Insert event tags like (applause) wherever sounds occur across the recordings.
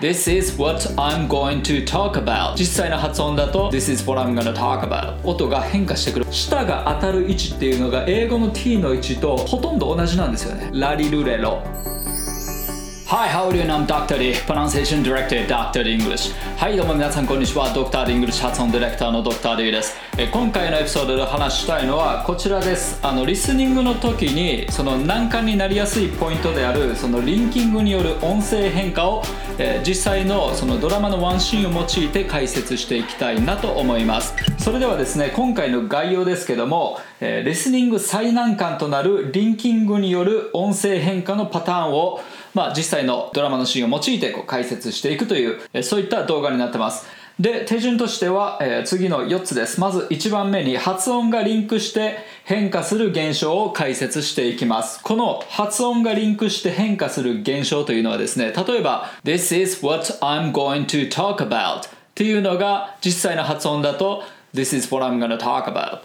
This is what I'm going to talk about 実際の発音だと This is what I'm gonna talk about 音が変化してくる舌が当たる位置っていうのが英語の T の位置とほとんど同じなんですよねラリルレロ Hi, how are you? I'm Dr. D, Pronunciation Director Dr. D English はい、どうも皆さんこんにちは Dr. D English 発音ディレクターの Dr. D ですえ今回のエピソードで話したいのはこちらですあのリスニングの時にその難関になりやすいポイントであるそのリンキングによる音声変化を、え実際のそのドラマのワンシーンを用いて解説していきたいなと思いますそれではですね今回の概要ですけども、えーリスニング最難関となるリンキングによる音声変化のパターンをまあ、実際のドラマのシーンを用いてこう解説していくというえーそういった動画になってます。で手順としては、えー次の4つです。まず1番目に発音がリンクして変化する現象を解説していきます。この発音がリンクして変化する現象というのはですね例えば This is what I'm going to talk about っていうのが実際の発音だと This is what I'm gonna talk about.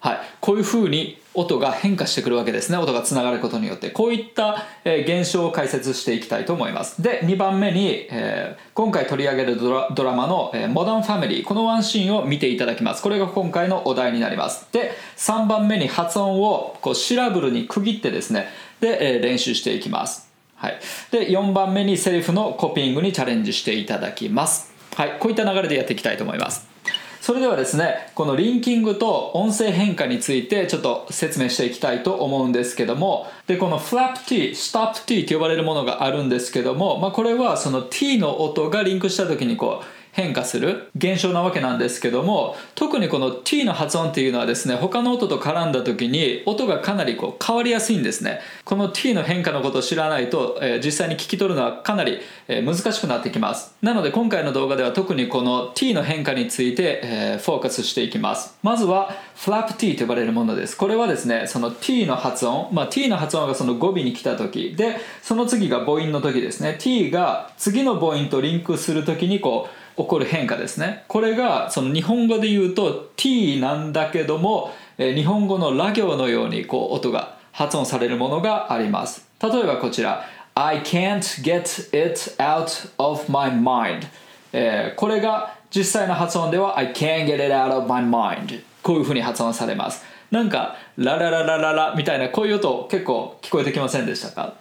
はい、こういうふうに音が変化してくるわけですね。音がつながることによって。こういった、現象を解説していきたいと思います。で2番目に、え今回取り上げるドラドラマの、モダンファミリー」このワンシーンを見ていただきます。これが今回のお題になります。で3番目に発音をこうシラブルに区切ってですね。で、え練習していきます。はい、で4番目にセリフのコピーングにチャレンジしていただきます。はい。こういった流れでやっていきたいと思います。それではですねこのリンキングと音声変化についてちょっと説明していきたいと思うんですけどもでこのフラップ T ストップ T と呼ばれるものがあるんですけども、まあ、これはその T の音がリンクした時にこう変化する現象なわけなんですけども特にこの T の発音っていうのはですね他の音と絡んだ時に音がかなりこう変わりやすいんですね。この T の変化のことを知らないと、えー実際に聞き取るのはかなり、えー難しくなってきます。なので今回の動画では特にこの T の変化について、えーフォーカスしていきます。まずはフラップ T と呼ばれるものです。これはですねその T の発音、まあ、T の発音がその語尾に来た時でその次が母音の時ですね。T が次の母音とリンクする時にこう起こる変化ですね。これがその日本語で言うと T なんだけども、日本語のラ行のようにこう音が発音されるものがあります。例えばこちら I can't get it out of my mind、えーこれが実際の発音では I can't get it out of my mind こういうふうに発音されます。なんかララララララみたいなこういう音結構聞こえてきませんでしたか？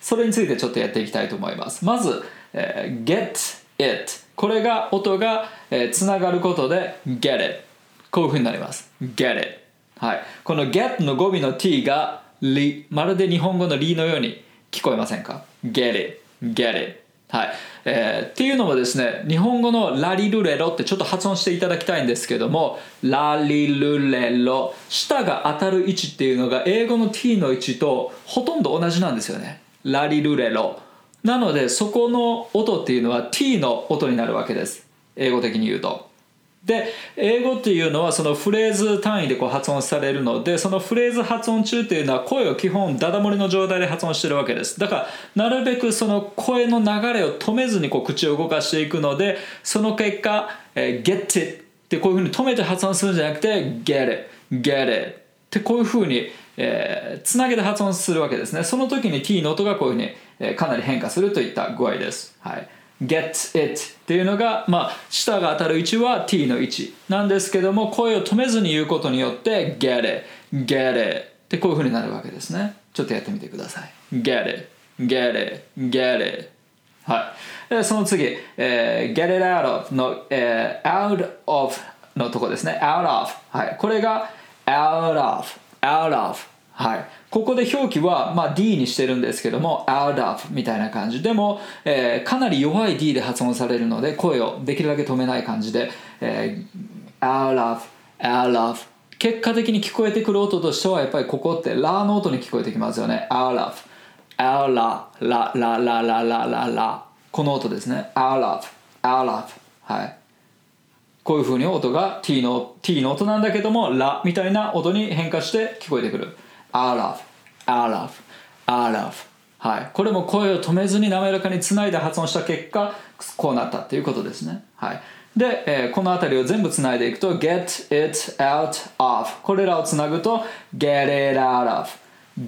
それについてちょっとやっていきたいと思います。まず、えー get it. これが音が、つながることで get it. こういうふうになります。get it. はい。この get の語尾の t がリまるで日本語のリのように聞こえませんか？get it. get it. はい。えーっていうのもですね日本語のラリルレロってちょっと発音していただきたいんですけどもラリルレロ舌が当たる位置っていうのが英語の t の位置とほとんど同じなんですよね。ラリルレロ。なのでそこの音っていうのは t の音になるわけです。英語的に言うと。で英語っていうのはそのフレーズ単位でこう発音されるのでそのフレーズ発音中っていうのは声を基本ダダ漏れの状態で発音してるわけです。だからなるべくその声の流れを止めずにこう口を動かしていくのでその結果、えー get it ってこういうふうに止めて発音するんじゃなくて get it get it ってこういうふうに、えーつなげて発音するわけですね。その時に t の音がこういうふうに、かなり変化するといった具合です。はい。get it っていうのが、まあ、舌が当たる位置は t の位置なんですけども声を止めずに言うことによって get it get it ってこういうふうになるわけですね。ちょっとやってみてください。get it get it get it はい。でその次、えー get it out of の、えー out of のとこですね。out of はい。これが out of out of はい、ここで表記は、まあ、D にしてるんですけども out of みたいな感じ。でも、えーかなり弱い D で発音されるので声をできるだけ止めない感じで、えー out of out of 結果的に聞こえてくる音としてはやっぱりここってラの音に聞こえてきますよね。Out of out of ラララララララこの音ですね。Out of out of はい。こういうふうに音が T の T の音なんだけどもラみたいな音に変化して聞こえてくる。Out of out of out of はい。これも声を止めずに滑らかにつないで発音した結果こうなったっていうことですね。はい。で、えーこの辺りを全部つないでいくと get it out of これらをつなぐと get it out of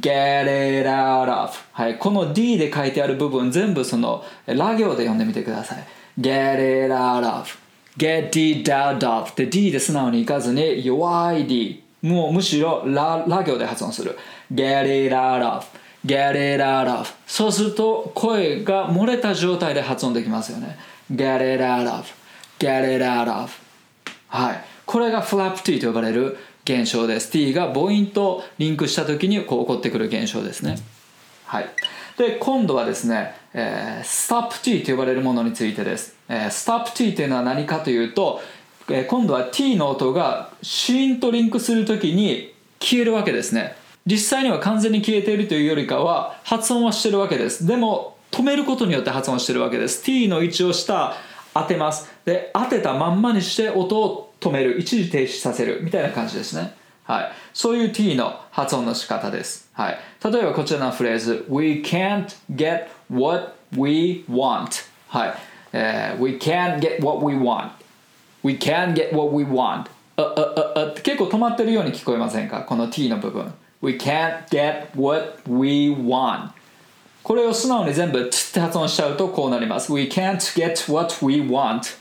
get it out of、はい、この D で書いてある部分全部そのラ行で読んでみてください。get it out of get it out of で D で素直にいかずに弱い D もうむしろララ行で発音する。get it out of get it out of そうすると声が漏れた状態で発音できますよね。get it out of get it out of はい。これがフラップ T と呼ばれる現象です。T が母音とリンクした時にこう起こってくる現象ですね。はい。で今度はですね、えー、ストップ T と呼ばれるものについてです、えー、ストップ T というのは何かというと、え、今度は T の音がシーンとリンクする時に消えるわけですね。実際には完全に消えているというよりかは発音はしてるわけです。でも止めることによって発音してるわけです。T の位置を下当てます。で当てたまんまにして音を止める。一時停止させる。みたいな感じですね。はい、そういう t の発音の仕方です、はい、例えばこちらのフレーズ We can't get what we want、はい。えー、We can't get what we want We can get what we want. あああ結構止まってるように聞こえませんか？この t の部分。We can get what we want. これを素直に全部つって発音しちゃうとこうなります。We can't get what we want.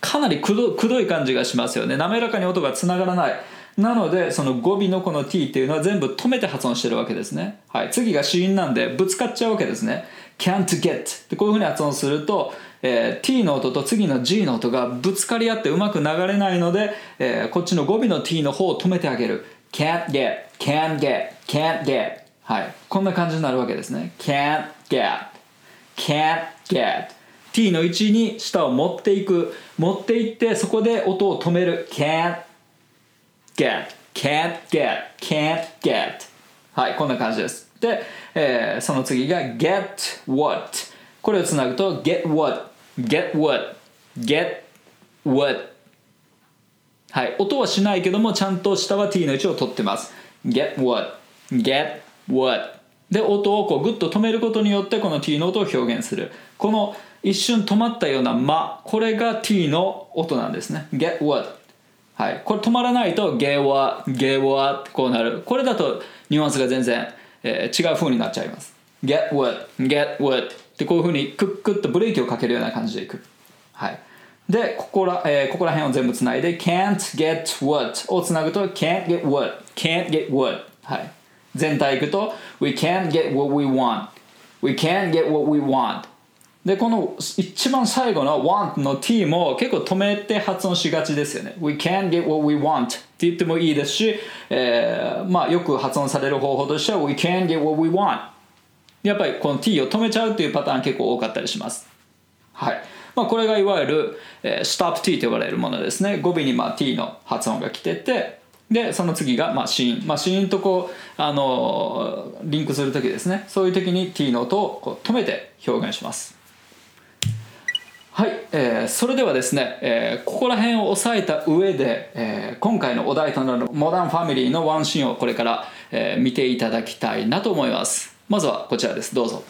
かなりくどくどい感じがしますよね。滑らかに音がつながらない。なのでその語尾のこの t っていうのは全部止めて発音してるわけですね、はい、次が子音なんでぶつかっちゃうわけですね。Can't get でこういうふうに発音すると、えー、t の音と次の g の音がぶつかり合ってうまく流れないので、えー、こっちの語尾の t の方を止めてあげる。Can't get can't get can't get. はい。こんな感じになるわけですね。Can't get can't get. T の位置に舌を持っていく。持っていってそこで音を止める。Can't get can't get can't get. はい。こんな感じです。で、えー、その次が get what これをつなぐと get what get what? Get what? はい。音はしないけどもちゃんと下は t の位置を取ってます。Get what? Get what? で音をこうグッと止めることによってこの t の音を表現する。この一瞬止まったような間これが t の音なんですね。Get what? はい、これ止まらないとゲーワゲーワってこうなる。これだとニュアンスが全然、えー、違う風になっちゃいます。Get what? Get what? ってこういう風にクックッとブレーキをかけるような感じでいく。はい。でここら、えー、ここら辺を全部つないで can't get what をつなぐと can't get what can't get what. はい。全体いくと we can't get what we want. We can't get what we want. でこの一番最後の want の t も結構止めて発音しがちですよね。we can't get what we want って言ってもいいですし、えー、まあよく発音される方法としては we can't get what we want やっぱりこの t を止めちゃうっていうパターン結構多かったりします。はい。まあ、これがいわゆる、えー、stop t と呼ばれるものですね。語尾にまあ t の発音が来ててでその次がまあ子音、まあ、子音とこうあのリンクする時ですね。そういう時に t の音をこう止めて表現します。はい、えー、それではですね、えー、ここら辺を押さえた上で、えー、今回のお題となるモダンファミリーのワンシーンをこれから、えー、見ていただきたいなと思います。まずはこちらですどうぞ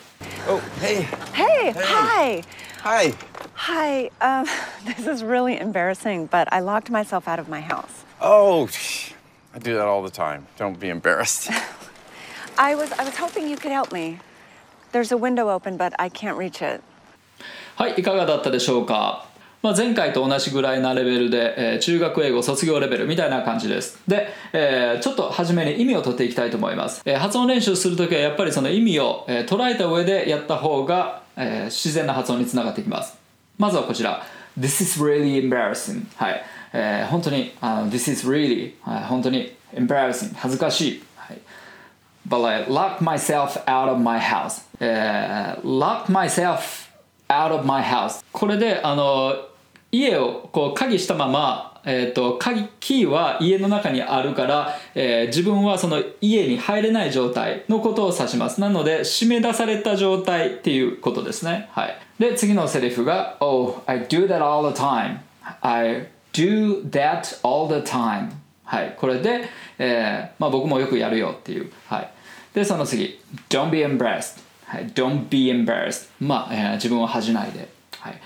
Oh, hey. Hey, hi. Hi. Hi. Um, (laughs) this is really embarrassing, but I locked myself out of my house. Oh, I do that all the time. Don't be embarrassed. (laughs) I was I was hoping you could help me. There's a window open, but I can't reach it. はいいかがだったでしょうか まあ、前回と同じぐらいなレベルで、えー、中学英語卒業レベルみたいな感じです。で、えー、ちょっと初めに意味を取っていきたいと思います、えー、発音練習するときはやっぱりその意味を、えー、捉えた上でやった方が、えー、自然な発音につながってきます。まずはこちら。This is really embarrassing. はい、えー、本当にあの This is really、はい、本当に embarrassing 恥ずかしい、But I lock myself out of my house。ええ lock myself out of my house. これであの家をこう鍵したまま、えーと、鍵キーは家の中にあるから、えー、自分はその家に入れない状態のことを指します。なので締め出された状態っていうことですね。はい。で次のセリフが Oh, I do that all the time. I do that all the time. はい。これで、えーまあ、僕もよくやるよっていう。はい。でその次。Don't be embarrassed. はい、Don't be embarrassed. まあ、えー、自分を恥じないで、はい、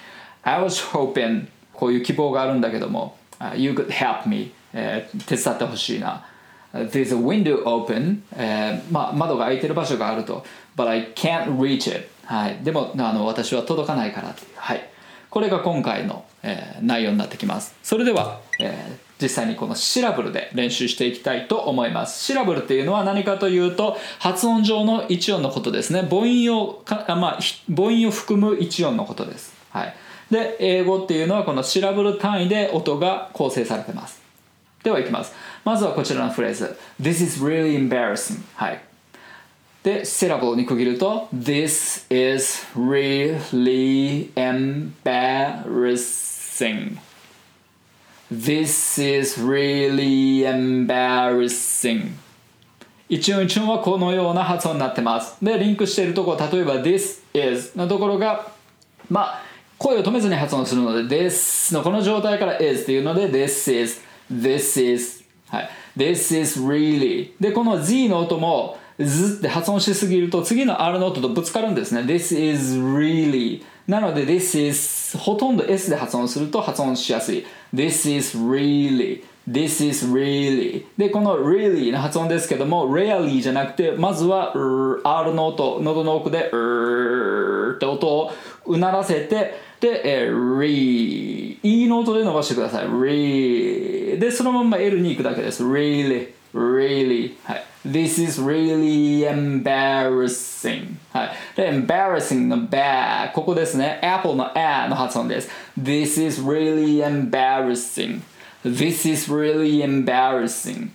I was hoping こういう希望があるんだけども、uh, You could help me、えー、手伝ってほしいな、There's a window open、えーまあ、窓が開いてる場所があると。But I can't reach it、はい、でもあの私は届かないからい、はい、これが今回の、えー内容になってきます。それでは、えー実際にこのシラブルで練習していきたいと思います。シラブルっていうのは何かというと発音上の一音のことですね。母音をか、まあ、母音を含む一音のことです、はい、で英語っていうのはこのシラブル単位で音が構成されてます。ではいきます。まずはこちらのフレーズ。This is really embarrassing. はい。でセラブルに区切ると This is really embarrassing. This is really embarrassing. 一音一音はこのような発音になってます。でリンクしているところ例えば This is のところがまあ声を止めずに発音するので This のこの状態から is っていうので This is This is はい。This is really でこの Z の音もずって発音しすぎると次の R の音とぶつかるんですね。This is really なので This is ほとんど S で発音すると発音しやすい。This is really This is really でこの really の発音ですけども rarely じゃなくてまずは R の音。喉の奥で R って音をうならせてで、えー、re E の音で伸ばしてください re でそのまま L に行くだけです really really はい This is really embarrassing はいで embarrassing の bad ここですね Apple の a の発音です This is really embarrassing This is really embarrassing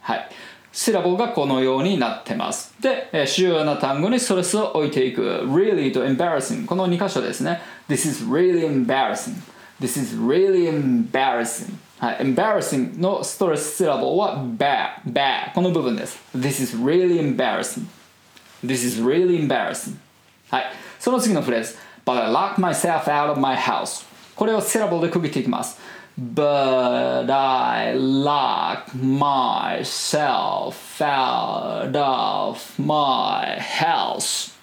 はい シラボがこのようになってますで、主要な単語にストレスを置いていく really と embarrassing この2箇所ですね This is really embarrassing This is really embarrassing はい、embarrassing のストレスシラボは ba, ba この部分です This is really embarrassing This is really embarrassing はいその次のフレーズ But I locked myself out of my house これをセラボで区切っていきます but I lock myself out of my house.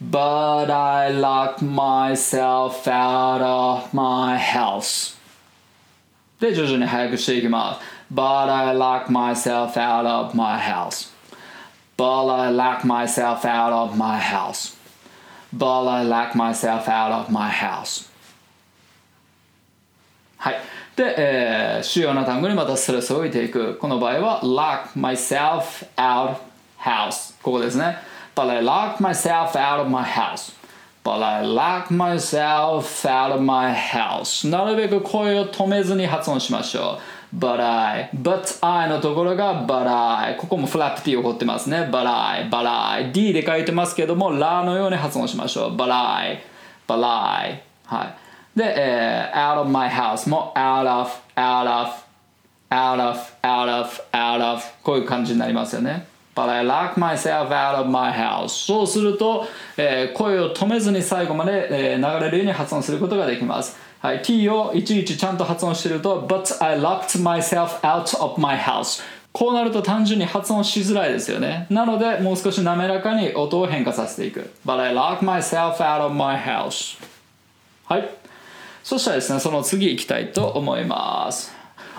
But I lock myself out of my house. Dit is een gekke sigma. But I lock myself out of my house. But I lock myself out of my house. But I lock myself out of my house. はいで、えー主要な単語にまたストレスを置いていくこの場合は lock myself out house ここですね But I lock myself out of my house But I lock myself out of my house なるべく声を止めずに発音しましょう But I But I のところが But I ここもフラップ T 起こってますね But I But I D で書いてますけどもラのように発音しましょう But I But I はいで、えー out of my house も out of out of out of out of out of こういう感じになりますよね But I lock myself out of my house そうすると、えー声を止めずに最後まで、えー流れるように発音することができますはい、T をいちいちちゃんと発音してると But I locked myself out of my house こうなると単純に発音しづらいですよねなのでもう少し滑らかに音を変化させていく But I locked myself out of my house はいそしたらですねその次行きたいと思います。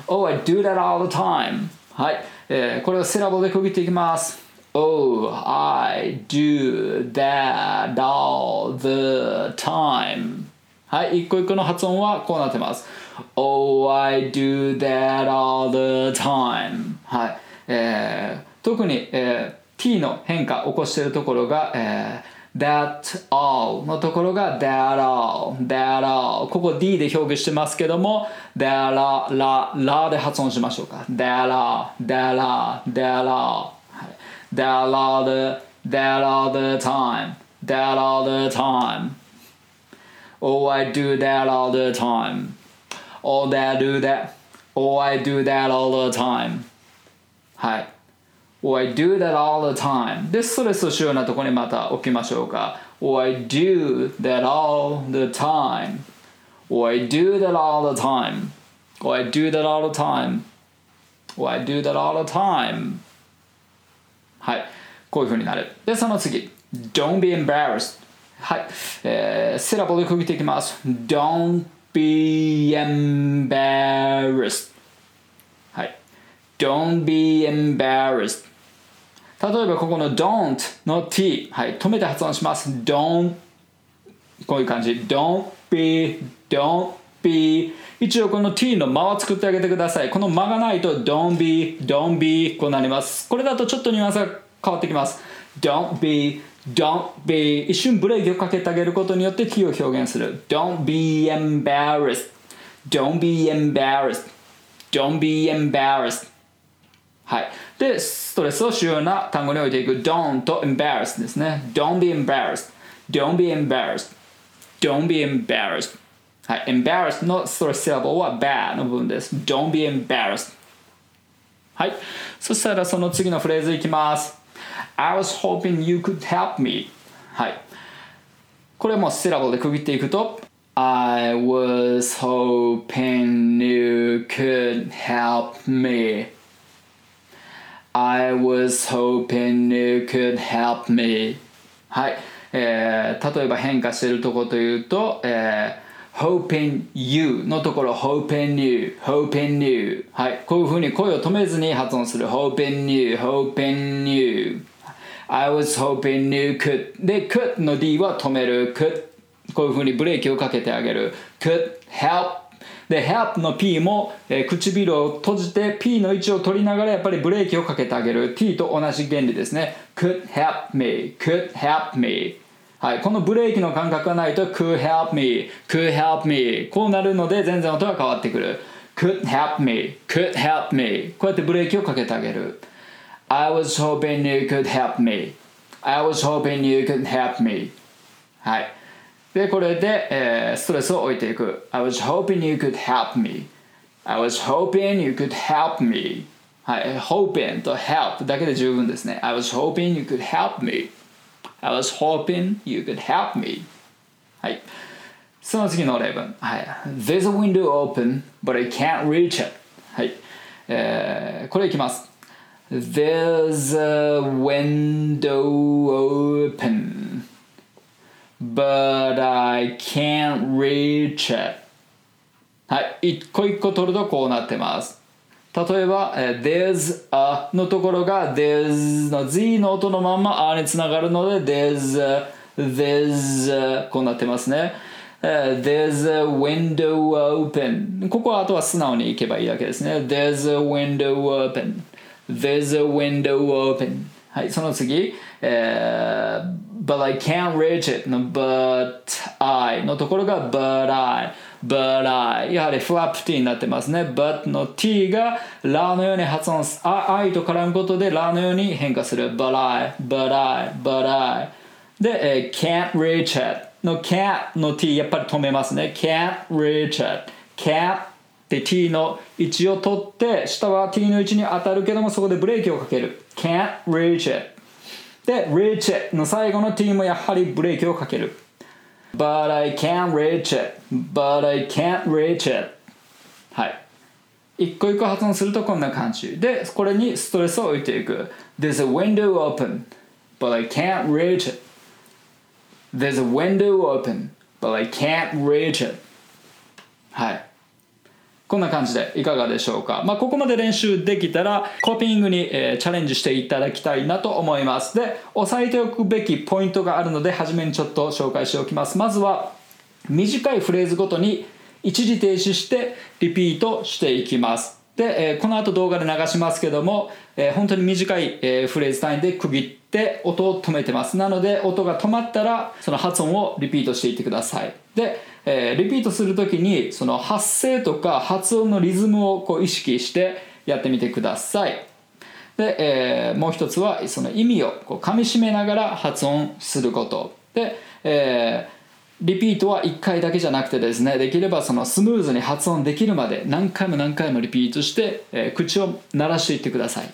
Oh I do that all the time. はい、えーこれをセラボで区切っていきます。Oh I do that all the time. はい。一個一個の発音はこうなってます。Oh I do that all the time. はい、えー特に、えー T の変化を起こしているところが、えー That all のところが That all That all ここ D で表現してますけども That all ララで発音しましょうか That all That all That all はい That all the That all the time That all the time Oh I do that all the time Oh that do that Oh I do that all the time はい Oh, I do that all the time. で、ストレスを主要なところにまた置きましょうか。Oh, I do that all the time. Oh, I do that all the time. Oh, I do that all the time. Oh, I do that all the time. はい。こういう風になる。で、その次。Don't be embarrassed. はい。えー、セラボで区切っていきます。Don't be embarrassed. はい。 Don't be embarrassed 例えばここの don't の t はい止めて発音します。don't こういう感じ。don't be don't be 一応この t の間を作ってあげてください。この間がないと don't be don't be こうなります。これだとちょっとニュアンスが変わってきます。don't be don't be 一瞬ブレーキをかけてあげることによって t を表現する。don't be embarrassed don't be embarrassed don't be embarrassed はい。で、ストレスを主要な単語に置いていく don't と embarrassed ですね。don't be embarrassed don't be embarrassed don't be embarrassed はい。embarrassed のストレスシラボは bad の部分です。don't be embarrassed はい。そしたらその次のフレーズいきます。I was hoping you could help me はい。これもシラボで区切っていくと I was hoping you could help me I was hoping you could help me はい、えー、例えば変化しているところというと、えー、hoping you のところ hoping you hoping you はいこういうふうに声を止めずに発音する hoping you hoping you I was hoping you could で could の D は止める could こういうふうにブレーキをかけてあげる could help で help の P も、えー唇を閉じて P の位置を取りながらやっぱりブレーキをかけてあげる T と同じ原理ですね could help me could help me はい、このブレーキの感覚がないと could help me could help me こうなるので全然音が変わってくる could help me could help me こうやってブレーキをかけてあげる I was hoping you could help me I was hoping you could help me はいでこれで、えーストレスを置いていく I was hoping you could help me I was hoping you could help me はい、hoping と help だけで十分ですね I was hoping you could help me I was hoping you could help me はいその次の例文、はい、There's a window open but I can't reach it はい、えーこれいきます There's a window open But I can't reach it はい一個一個取るとこうなってます例えば、えー there's a のところが there's の z の音のまんま a につながるので there's a, there's a こうなってますね、えー there's a window open ここはあとは素直にいけばいいだけですね there's a window open there's a window open はいその次、えー but I can't reach it. の but I のところが but I but I. やはりフラップ T になってますね。But の T がラのように発音すあ I と絡むことでラのように変化する。But I but I but I. で、えー can't reach it. の can't の T やっぱり止めますね。Can't reach it. Can't で T の位置を取って下は T の位置に当たるけどもそこでブレーキをかける。Can't reach it. で reach it の最後の T もやはりブレーキをかける But I can't reach it But I can't reach it はい一個一個発音するとこんな感じでこれにストレスを置いていく There's a window open But I can't reach it There's a window open But I can't reach it はいこんな感じでいかがでしょうか、まあ、ここまで練習できたらコピーイングに、えーチャレンジしていただきたいなと思います。で押さえておくべきポイントがあるので初めにちょっと紹介しておきます。まずは短いフレーズごとに一時停止してリピートしていきます。で、えーこの後動画で流しますけども、えー本当に短い、えフレーズ単位で区切って音を止めてます。なので音が止まったらその発音をリピートしていってください。で、えーリピートするときにその発声とか発音のリズムをこう意識してやってみてください。で、えーもう一つはその意味をこう噛みしめながら発音すること。で、えーリピートは1回だけじゃなくてですねできればそのスムーズに発音できるまで何回も何回もリピートして、えー口を鳴らしていってください。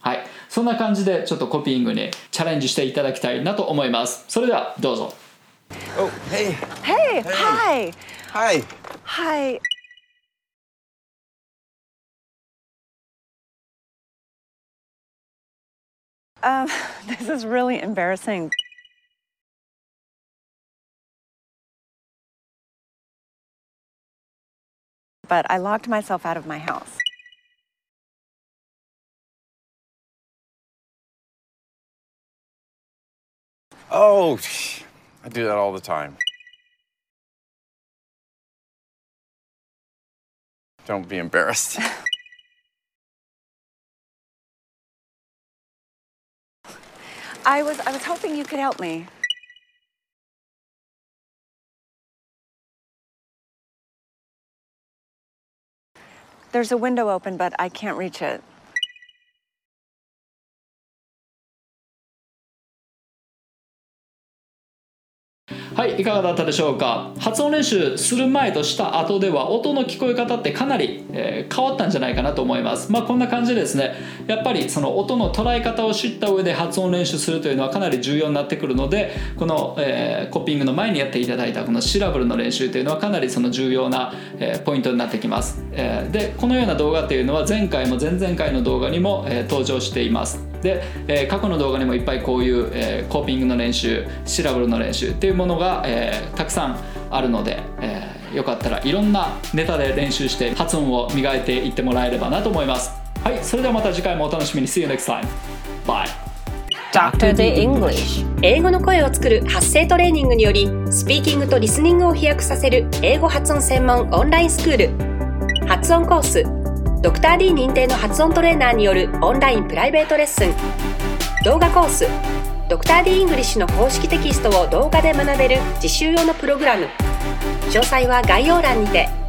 はい。そんな感じでちょっとコピーイングにチャレンジしていただきたいなと思います。それではどうぞ。Oh, hey. Hey, hey. hi. Hi. Hi. Um, (laughs) this is really embarrassing. But I locked myself out of my house. Oh, I do that all the time. Don't be embarrassed. (laughs) I was I was hoping you could help me. There's a window open, but I can't reach it. はいいかがだったでしょうか？発音練習する前とした後では音の聞こえ方ってかなり、えー変わったんじゃないかなと思います。まあこんな感じでですねやっぱりその音の捉え方を知った上で発音練習するというのはかなり重要になってくるのでこの、えーコッピングの前にやっていただいたこのシラブルの練習というのはかなりその重要な、えーポイントになってきます、えでこのような動画というのは前回も前々回の動画にも、え登場しています。で、えー過去の動画にもいっぱいこういう、えーコーピングの練習シラブルの練習っていうものが、えーたくさんあるので、えーよかったらいろんなネタで練習して発音を磨いていってもらえればなと思います。はいそれではまた次回もお楽しみに。See you next time. Bye. Dr. The English. 英語の声を作る発声トレーニングによりスピーキングとリスニングを飛躍させる英語発音専門オンラインスクール。発音コースドクター d 認定の発音トレーナーによるオンラインプライベートレッスン。動画コースドクター d イングリッシュの公式テキストを動画で学べる実習用のプログラム。詳細は概要欄にて。